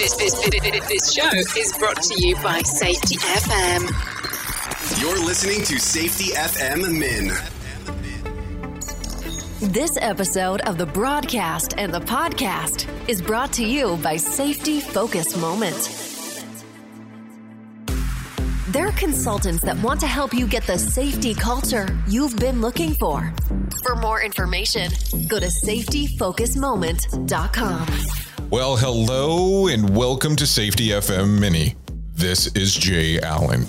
This, this, this, this show is brought to you by Safety FM. You're listening to Safety FM Mini. This episode of the broadcast and the podcast is brought to you by Safety Focus Moment. They're consultants that want to help you get the safety culture you've been looking for. For more information, go to safetyfocusmoment.com. Well, hello and welcome to Safety FM Mini. This is Jay Allen.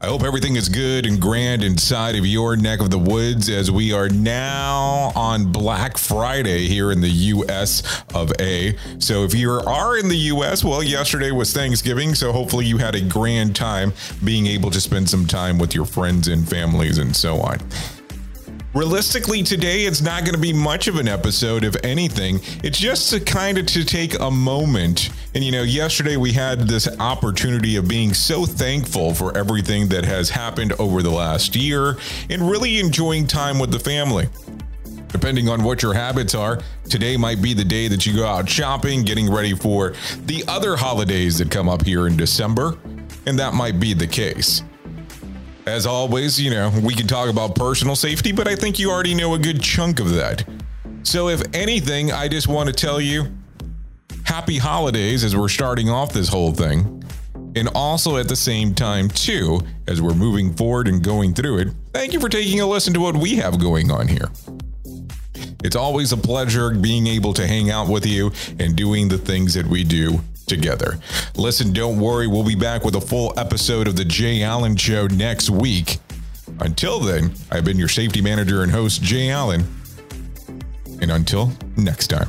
I hope everything is good and grand inside of your neck of the woods as we are now on Black Friday here in the US of A. So if you are in the US, well, yesterday was Thanksgiving, so hopefully you had a grand time being able to spend some time with your friends and families and so on. Realistically, today it's not going to be much of an episode, if anything. It's just to kind of to take a moment. And you know, yesterday we had this opportunity of being so thankful for everything that has happened over the last year and really enjoying time with the family. Depending on what your habits are, today might be the day that you go out shopping, getting ready for the other holidays that come up here in December, and that might be the case. As always, you know, we can talk about personal safety, but I think you already know a good chunk of that. So, if anything, I just want to tell you happy holidays as we're starting off this whole thing. And also at the same time, too, as we're moving forward and going through it, thank you for taking a listen to what we have going on here. It's always a pleasure being able to hang out with you and doing the things that we do together. Listen, don't worry, we'll be back with a full episode of The Jay Allen Show next week. Until then, I've been your safety manager and host, Jay Allen. And until next time.